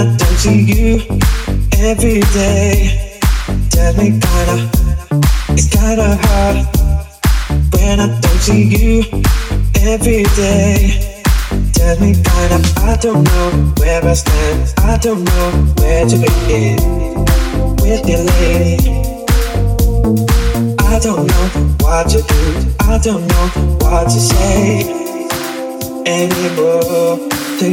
I don't see you every day. Tell me kinda, it's kinda hard when I don't see you every day. Tell me kinda, I don't know where I stand. I don't know where to begin with your lady. I don't know what to do. I don't know what to say anymore. I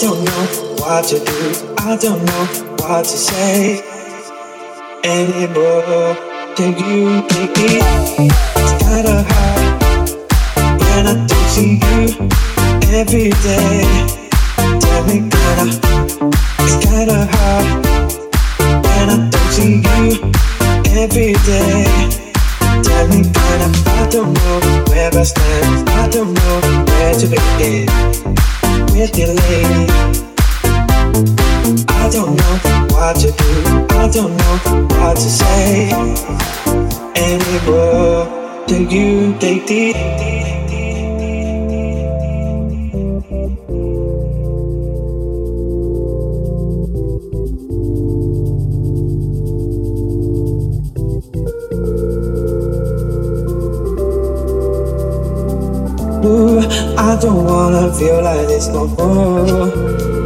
don't know what to do. I don't know what to say anymore. Can you take me? It's kinda hard when I don't see you every day. Tell me kinda, it's kinda hard when I don't see you every day. Tell me kinda, I don't know where I stand. I don't know where to begin with your lady. I don't know what to do. I don't know what to say anymore. Do you take the I don't wanna feel like this no more.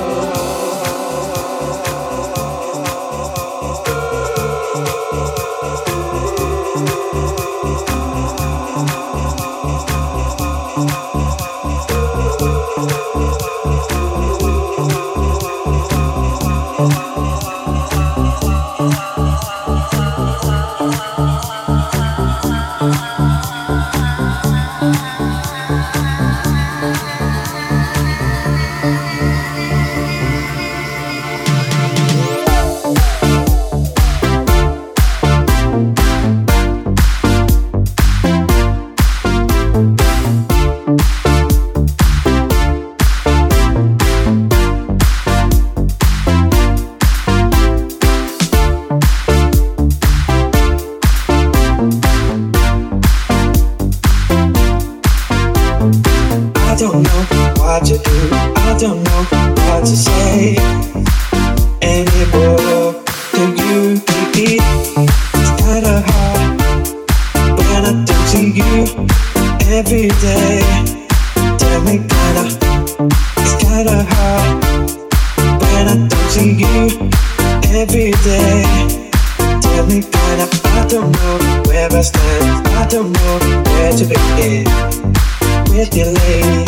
with your lady.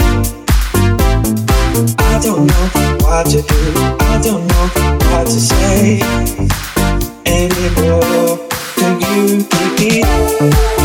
I don't know what to do, I don't know what to say you?